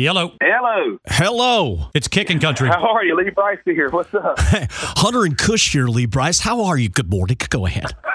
Yellow. Hello. Hello. It's kicking country. How are you? Lee Brice here. What's up? Hunter and Kush here, Lee Brice. How are you? Good morning. Go ahead.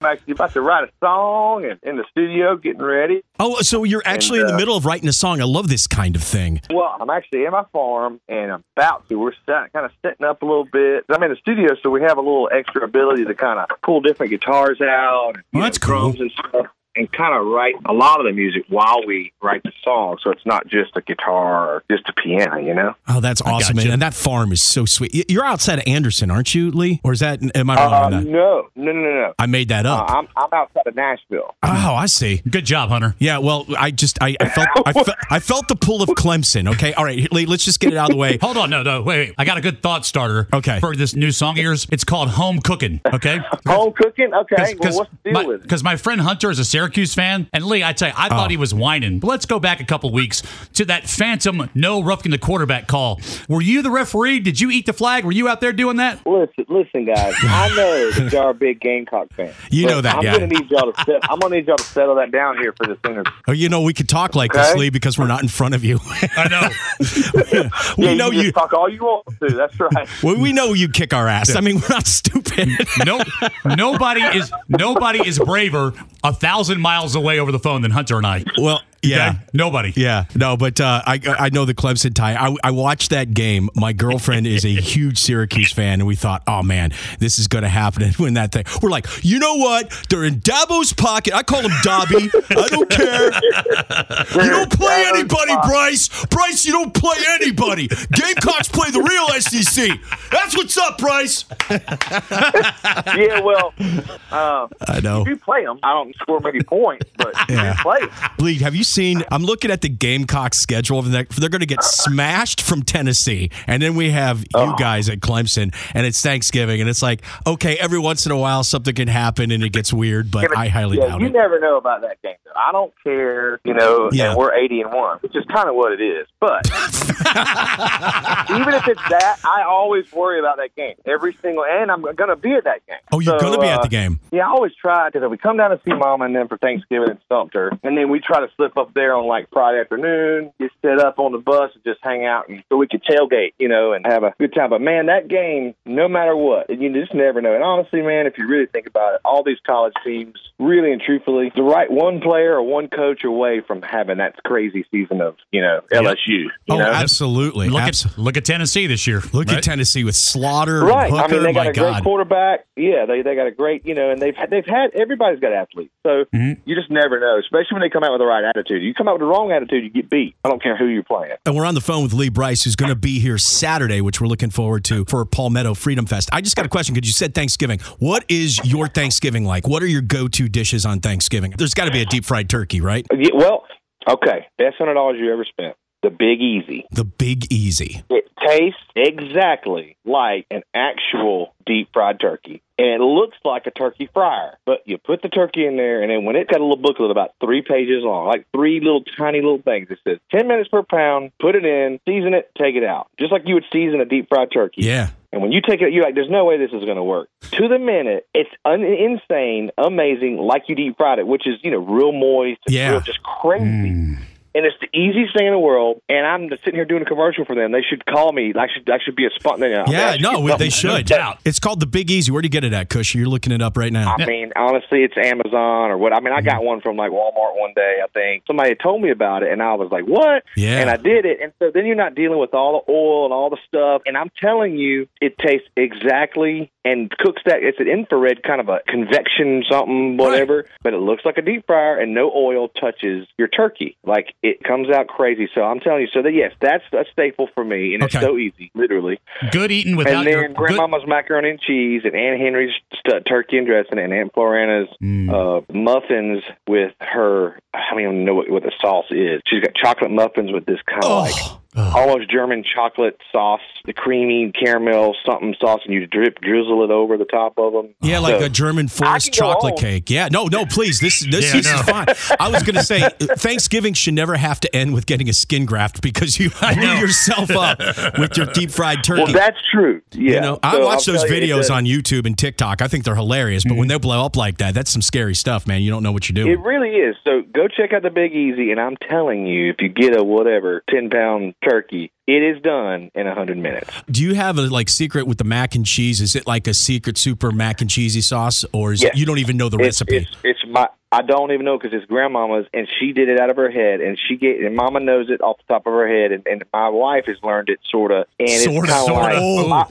I'm actually about to write a song and in the studio getting ready. Oh, so you're actually in the uh, middle of writing a song. I love this kind of thing. Well, I'm actually in my farm and I'm about to. We're set, kind of setting up a little bit. I'm in the studio, so we have a little extra ability to kind of pull different guitars out. And, Well, that's know, cool. and stuff. And kind of write a lot of the music while we write the song, so it's not just a guitar or just a piano, you know. Oh, that's awesome, gotcha. man. And that farm is so sweet. You're outside of Anderson, aren't you, Lee? Or is that, am I wrong Uh, on that? no, no, no, no, no. I made that Uh, up. I'm I'm outside of Nashville. oh, I see. Good job, Hunter. Yeah, well, I just I, I felt I, fe- I felt the pull of Clemson. Okay, all right, Lee, let's just get it out of the way. Hold on, no, no, wait, wait. I got a good thought starter. Okay. For this new song of yours, it's called Home Cooking. Okay. Home cooking? Okay. Well, what's the deal my, with it? 'cause my friend Hunter is a Syracuse fan, and Lee, I tell you, I oh. thought Oh. he was whining. But let's go back a couple weeks to that phantom no roughing the quarterback call. Were you the referee? Did you eat the flag? Were you out there doing that? Listen, listen, guys. I know that y'all are a big Gamecock fans. You but know that, I'm yeah. gonna need y'all to set, I'm gonna need y'all to settle that down here for this interview. Oh, you know, we could talk like this, Lee, because we're not in front of you. I know. we yeah, know you, can you. just talk all you want to. That's right. Well, we know you kick our ass. I mean, we're not stupid. no, nobody is nobody is braver a thousand miles away over the phone than Hunter and I. well, yeah. Okay? nobody. Yeah, no, but uh, I I know the Clemson tie. I, I watched that game. My girlfriend is a huge Syracuse fan, and we thought, oh man, this is going to happen. And when that thing, we're like, you know what? They're in Dabo's pocket. I call him Dobby. I don't care. You don't play anybody, Brice. Brice, you don't play anybody. Gamecocks play the real SEC. That's what's up, Brice. yeah, well, uh, I know. you play them. I don't score many points, but Yeah. you play. Lee, have you seen? I'm looking at the Gamecocks schedule. The, they're going to get smashed from Tennessee, and then we have you guys at Clemson, and it's Thanksgiving, and it's like, okay, every once in a while something can happen and it gets weird, but Yeah, I highly yeah, doubt you it. You never know about that game. Though. I don't care, you know. Yeah. We're eighty and one, which is kind of what it is. But even if it's that, I always worry about that game every single. And I'm going to be at that game. oh, you're So, going to be at uh, the game. Yeah, I always try because if we come down to see Mama and then for Thanksgiving and Sumter, and then we try to slip up there on like Friday afternoon, get set up on the bus and just hang out, and so we could tailgate, you know, and have a good time. But man, that game, no matter what, you just never know. And honestly, man, if you really think about it, all these college teams, really and truthfully, the right one player or one coach away from having that crazy season of you know LSU. You Oh, know? absolutely. Look Abs- at look at Tennessee this year. Look right? at Tennessee with Slaughter Right. and Hooker. I mean, they got my a great God. quarterback. Yeah, they they got a great, you know, and they've had, they've had everybody's got athletes. So Mm-hmm. you just never know, especially when they come out with the right attitude. You come out with the wrong attitude, you get beat. I don't care who you're playing. And we're on the phone with Lee Brice, who's going to be here Saturday, which we're looking forward to for Palmetto Freedom Fest. I just got a question because you said Thanksgiving. What is your Thanksgiving like? What are your go-to dishes on Thanksgiving? There's got to be a deep fried turkey, right? Yeah, well, okay, best hundred dollars you ever spent. The Big Easy. The Big Easy. It tastes exactly like an actual deep fried turkey. And it looks like a turkey fryer. But you put the turkey in there, and then when it's got a little booklet about three pages long, like three little tiny little things, it says 10 minutes per pound, put it in, season it, take it out. Just like you would season a deep fried turkey. Yeah. And when you take it, you're like, there's no way this is going to work. To the minute, it's un- insane, amazing, like you deep fried it, which is, you know, real moist, Yeah. real just crazy. Mm. And it's the easiest thing in the world. And I'm just sitting here doing a commercial for them. They should call me. I should I should be a sponsor. Yeah, no, they should. doubt. It's called the Big Easy. Where do you get it at, Cush? You're looking it up right now. I mean, honestly, it's Amazon or what. I mean, I got mm-hmm. one from like Walmart one day. I think somebody told me about it, and I was like, "What?" Yeah. And I did it, and so then you're not dealing with all the oil and all the stuff. And I'm telling you, it tastes exactly and cooks that. It's an infrared kind of a convection something, whatever. But it looks like a deep fryer, and no oil touches your turkey. Like it comes out crazy. So I'm telling you. So that yes, that's a staple for me, and Okay. it's so easy, literally. Good eating without And then your good, Grandmama's macaroni and cheese, and Aunt Henry's stu- turkey and dressing, and Aunt Florana's Mm. uh, muffins with her. I don't even know what, what the sauce is. She's got chocolate muffins with this kind of like Oh, almost German chocolate sauce, the creamy caramel something sauce, and you drip drizzle it over the top of them. Yeah, like So- a German forest chocolate cake. Yeah, no, no, please. This this, Yeah, this no. is fine. I was going to say Thanksgiving should never have to end with getting a skin graft because you blew yourself up with your deep fried turkey. Well, that's true. Yeah. you know, I watch I'll those tell you, videos on YouTube and TikTok. I think they're hilarious, but Mm-hmm. when they blow up like that, that's some scary stuff, man. You don't know what you're doing. It really is. So go check out the Big Easy, and I'm telling you, if you get a whatever ten pound turkey, it is done in a hundred minutes. Do you have a like secret with the mac and cheese? Is it like a secret super mac and cheesy sauce, or is it, you don't even know the It's, recipe? it's, it's my. I don't even know because it's grandmama's, and she did it out of her head, and she get and Mama knows it off the top of her head, and, and my wife has learned it sort of, and it's Sorta, kind of like. Oh, my,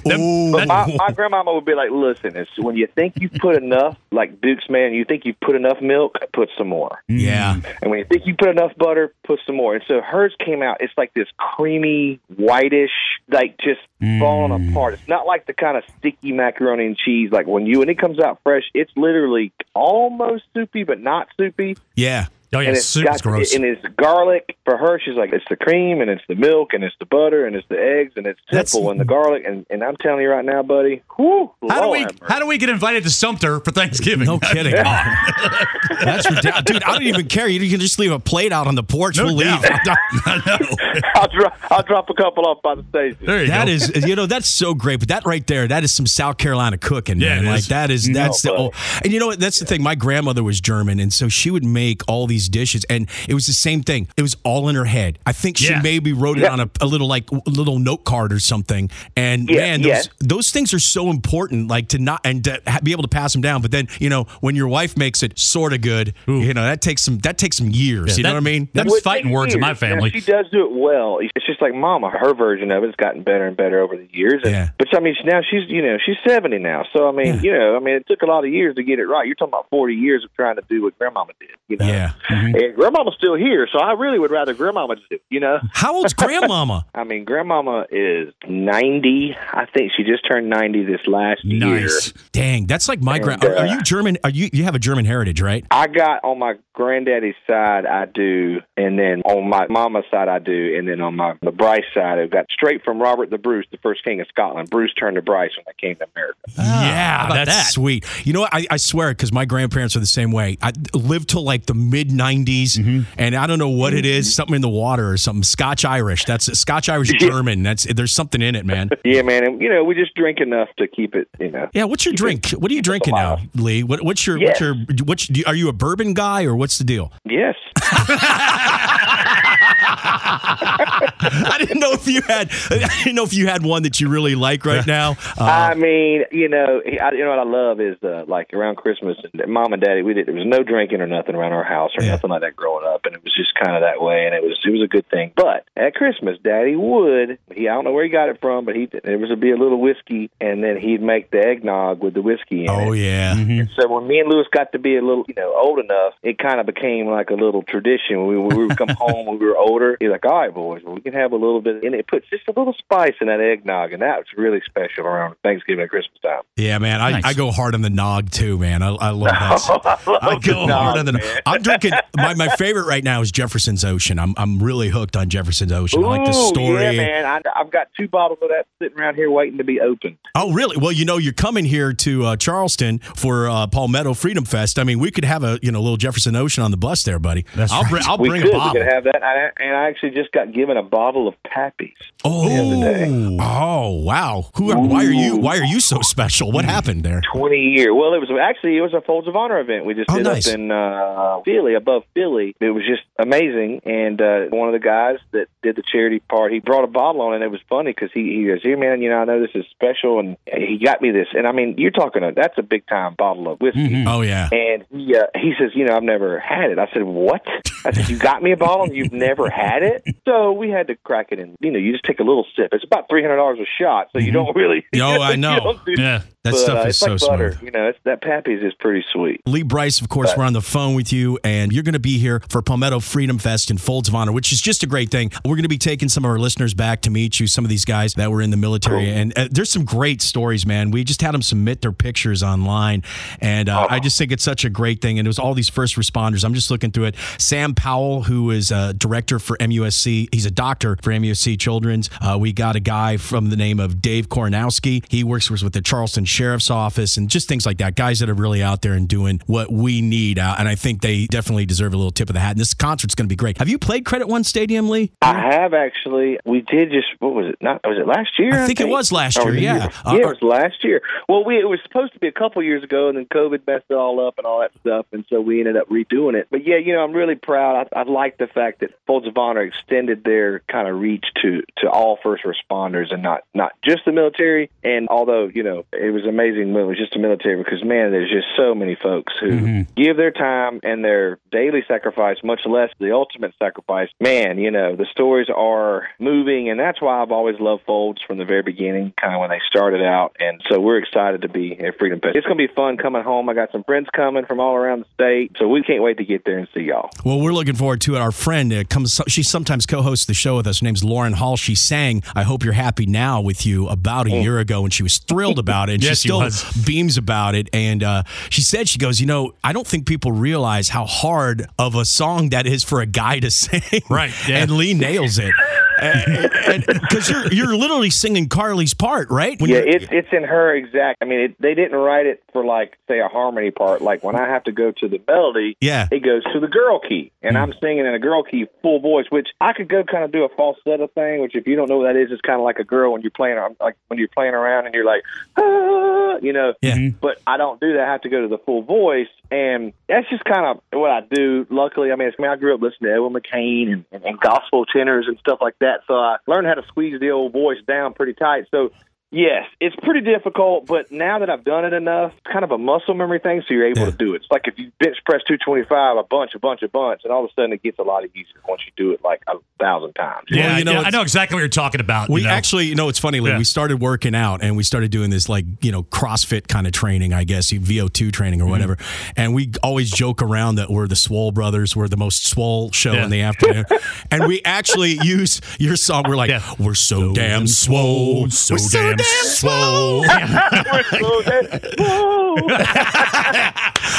but my, my grandmama would be like, "Listen, it's when you think you've put enough, like Duke's man, you think you've put enough milk, put some more." yeah, And when you think you put enough butter, put some more. And so hers came out. It's like this creamy, whitish, like just mm. falling apart. It's not like the kind of sticky macaroni and cheese. Like when you when it comes out fresh, it's literally almost soupy, but not soupy. yeah. Oh yeah, and it's soup's got gross. and it's garlic for her. She's like, it's the cream and it's the milk and it's the butter and it's the eggs and it's That's- simple and the garlic. And, and I'm telling you right now, buddy, whew, how do we have how do we get invited to Sumter for Thanksgiving? No kidding. That's ridiculous. Dude, I don't even care. You can just leave a plate out on the porch. No we'll leave. doubt. I know. I'll drop I'll drop a couple off by the station. There you That go. is, you know, that's so great. But that right there, that is some South Carolina cooking, Yeah, man. Like is. that is, that's the. buddy. Oh, and you know what? That's the thing. My grandmother was German, and so she would make all these dishes, and it was the same thing. It was all in her head. I think she Yeah. maybe wrote it Yeah. on a, a little like a little note card or something. And Yeah, man, those, those things are so important, like to not and to be able to pass them down. But then you know, when your wife makes it sort of good, you know, that takes some that takes some years. you know what I mean? That's- fighting words in my years. Family. she does do it well. It's just like Mama. Her version of it's gotten better and better over the years. And, Yeah. But I mean, now she's you know she's seventy now. So I mean, you know, I mean, it took a lot of years to get it right. You're talking about forty years of trying to do what Grandmama did. You know. yeah. And Grandmama's still here, so I really would rather Grandmama do. it, You know. How old's grandmama? I mean, Grandmama is ninety. I think she just turned ninety this last year. nice. year. Dang, that's like my And, grand. Are, are uh, you German? Are you you have a German heritage, right? I got on my granddaddy's side, I do, and then on my mama's side, I do, and then on my the Brice side, I've got straight from Robert the Bruce, the first king of Scotland. Bruce turned to Brice when they came to America. yeah, that's that? sweet. You know what? I, I swear, it because my grandparents are the same way. I lived till like the mid '90s, mm-hmm. and I don't know what it is. Mm-hmm. Something in the water or something. Scotch Irish. That's Scotch Irish German. That's there's something in it, man. Yeah, man, and you know we just drink enough to keep it. You know, Yeah. What's your drink? What are you drinking now, Lee? What, what's your what's your what's are you a bourbon guy or what's the deal? yes, I didn't know if you had I didn't know if you had one that you really like right now. Uh, I mean, you know, I, you know what I love is uh, like around Christmas, and mom and daddy, we did there was no drinking or nothing around our house or Yeah. nothing like that growing up, and it was just kind of that way, and it was it was a good thing. But at Christmas, daddy would he I don't know where he got it from, but he there was a be a little whiskey, and then he'd make the eggnog with the whiskey in oh it. yeah. And so when me and Lewis got to be a little, you know, old enough, it kind of became like a little tradition. When we, when we would come home when we were older, he's like, "All right, boys, well, can have a little bit." And it puts just a little spice in that eggnog, and that was really special around Thanksgiving and Christmas time. Yeah, man. I, Nice. I go hard on the nog too, man. I, I love that. I, love I go nog, hard on the. Man. I'm drinking. My, my favorite right now is Jefferson's Ocean. I'm I'm really hooked on Jefferson's Ocean. I like the story. Yeah, man. I, I've got two bottles of that sitting around here waiting to be opened. Oh, really? Well, you know, you're coming here to uh, Charleston for uh, Palmetto Freedom Fest. I mean, we could have a you know little Jefferson Ocean on the bus there, buddy. That's I'll right. bring I'll we bring could. a We bottle. could have that. I, and I actually just got given a bottle of Pappy's. oh, the other day. oh, wow. Who? Are, why are you? Why are you so special? What happened there? 20 year. Well, it was actually it was a Folds of Honor event we just Oh, did nice. up in uh, Philly, above Philly. It was just amazing. And uh, one of the guys that did the charity part, he brought a bottle on, and it was funny because he, he goes, "Here, man, you know, I know this is special," and he got me this. And I mean, you're talking a that's a big time bottle of whiskey. Oh yeah. And he uh, he says, you know, I've never had it. I said, what? I said, you got me a bottle and you've never had it? So we had to crack it in. You know, you just take a little sip. It's about three hundred dollars a shot, so you mm-hmm. don't really. Yo, I you know. do- Yeah. That but, stuff uh, is so like butter. smooth. You know, that Pappy's is pretty sweet. Lee Brice, of course, we're on the phone with you, and you're going to be here for Palmetto Freedom Fest in Folds of Honor, which is just a great thing. We're going to be taking some of our listeners back to meet you, some of these guys that were in the military, Cool. and uh, there's some great stories, man. We just had them submit their pictures online, and uh, I just think it's such a great thing. And it was all these first responders. I'm just looking through it. Sam Powell, who is a director for MUSC, he's a doctor for MUSC Children's. Uh, we got a guy from the name of Dave Koronowski. He works with the Charleston Sheriff's Office and just things like that. Guys that are really out there and doing what we need. Uh, and I think they definitely deserve a little tip of the hat. And this concert's going to be great. Have you played Credit One Stadium, Lee? I have actually. We did just what was it? Not was it last year? I think it was last year, yeah. Uh, yeah, it was last year. Well, we it was supposed to be a couple years ago, and then COVID messed it all up and all that stuff, and so we ended up redoing it. But yeah, you know, I'm really proud. I, I like the fact that Folds of Honor extended their kind of reach to to all first responders and not not just the military. And although you know it was amazing was just a military, because man, there's just so many folks who Mm-hmm. give their time and their daily sacrifice, much less the ultimate sacrifice. Man, you know, the stories are moving, and that's why I've always loved Folds from the very beginning, kind of when they started out. And so we're excited to be at Freedom Fest. It's going to be fun coming home. I got some friends coming from all around the state, so we can't wait to get there and see y'all. Well, we're looking forward to it. Our friend uh, comes. She sometimes co-hosts the show with us. Her name's Lauren Hall. She sang "I Hope You're Happy Now" with you about a year ago, and she was thrilled about it. And Yes, she she still was. beams about it. And uh, she said, "She goes, you know, I don't think people realize how hard of a song that is for a guy to sing." Right, yeah. And Lee nails it. Because you're you're literally singing Carly's part, right? When Yeah, it's it's in her exact. I mean, it, they didn't write it for like say a harmony part. Like when I have to go to the melody, Yeah. it goes to the girl key, and I'm singing in a girl key, full voice. Which I could go kind of do a falsetto thing. Which if you don't know what that is, it's kind of like a girl when you're playing like when you're playing around and you're like, ah, Uh, you know. Yeah. Mm-hmm. But I don't do that. I have to go to the full voice, and that's just kind of what I do. Luckily, I mean, it's, I mean, I grew up listening to Edwin McCain and, and, and gospel tenors and stuff like that, so I learned how to squeeze the old voice down pretty tight. So. Yes, it's pretty difficult, but now that I've done it enough, it's kind of a muscle memory thing, so you're able Yeah. to do it. It's like if you bench press 225 a bunch, a bunch, a bunch, and all of a sudden it gets a lot easier once you do it like a thousand times. Yeah, you know, yeah, I know exactly what you're talking about. We you know? actually, you know, it's funny. Lee, Yeah. We started working out and we started doing this like you know CrossFit kind of training, I guess, VO two training or Mm-hmm. whatever. And we always joke around that we're the Swole Brothers. We're the most swole show Yeah. in the afternoon. and we actually use your song. We're like, Yeah. we're so, damn swole, so we're damn damn swole. We're dead- Whoa.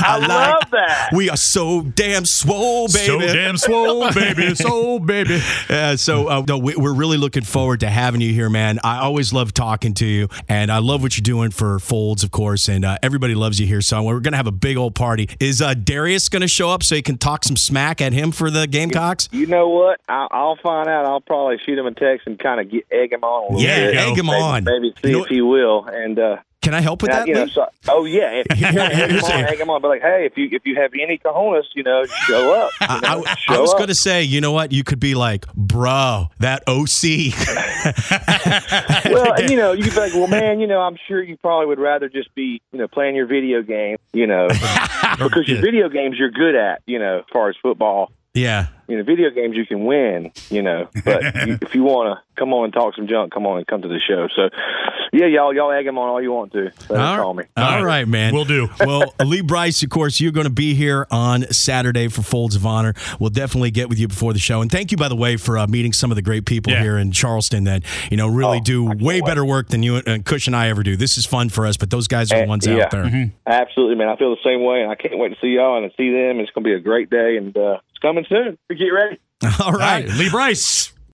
I love that. We are so damn swole, baby. so damn swole, baby, so baby. Uh, so uh, no, we, we're really looking forward to having you here, man. I always love talking to you, and I love what you're doing for Folds, of course, and uh, everybody loves you here. So we're gonna have a big old party. Is uh, Darius gonna show up so you can talk some smack at him for the Gamecocks? You know what? I'll, I'll find out. I'll probably shoot him a text and kind of egg him on a little Yeah, bit. egg him Maybe- on. Maybe see You know if he will. And uh, Can I help with now, that? you know, so, oh yeah, if you want to egg on, egg on. But like, hey, if you if you have any cojones, you know, show up. You I, know, I- show I was going to say, you know what? You could be like, bro, that OC. well, you know, you could be like, well, man, you know, I'm sure you probably would rather just be, you know, playing your video game, you know, because your video games you're good at, you know, as far as football. Yeah. You know, video games you can win, you know, but you, if you want to come on and talk some junk, come on and come to the show. So, yeah, y'all, y'all egg him on all you want to. Let All call me. All All right, right. man. Will do. well, Lee Brice, of course, you're going to be here on Saturday for Folds of Honor. We'll definitely get with you before the show. And thank you, by the way, for uh, meeting some of the great people Yeah. here in Charleston that you know really Oh, do way wait. better work than you and Cush and I ever do. This is fun for us, but those guys are the Uh, ones yeah. out there. Mm-hmm. Absolutely, man. I feel the same way, and I can't wait to see y'all and to see them. It's going to be a great day, and uh, it's coming soon. We get ready. All All right, right. Lee Brice.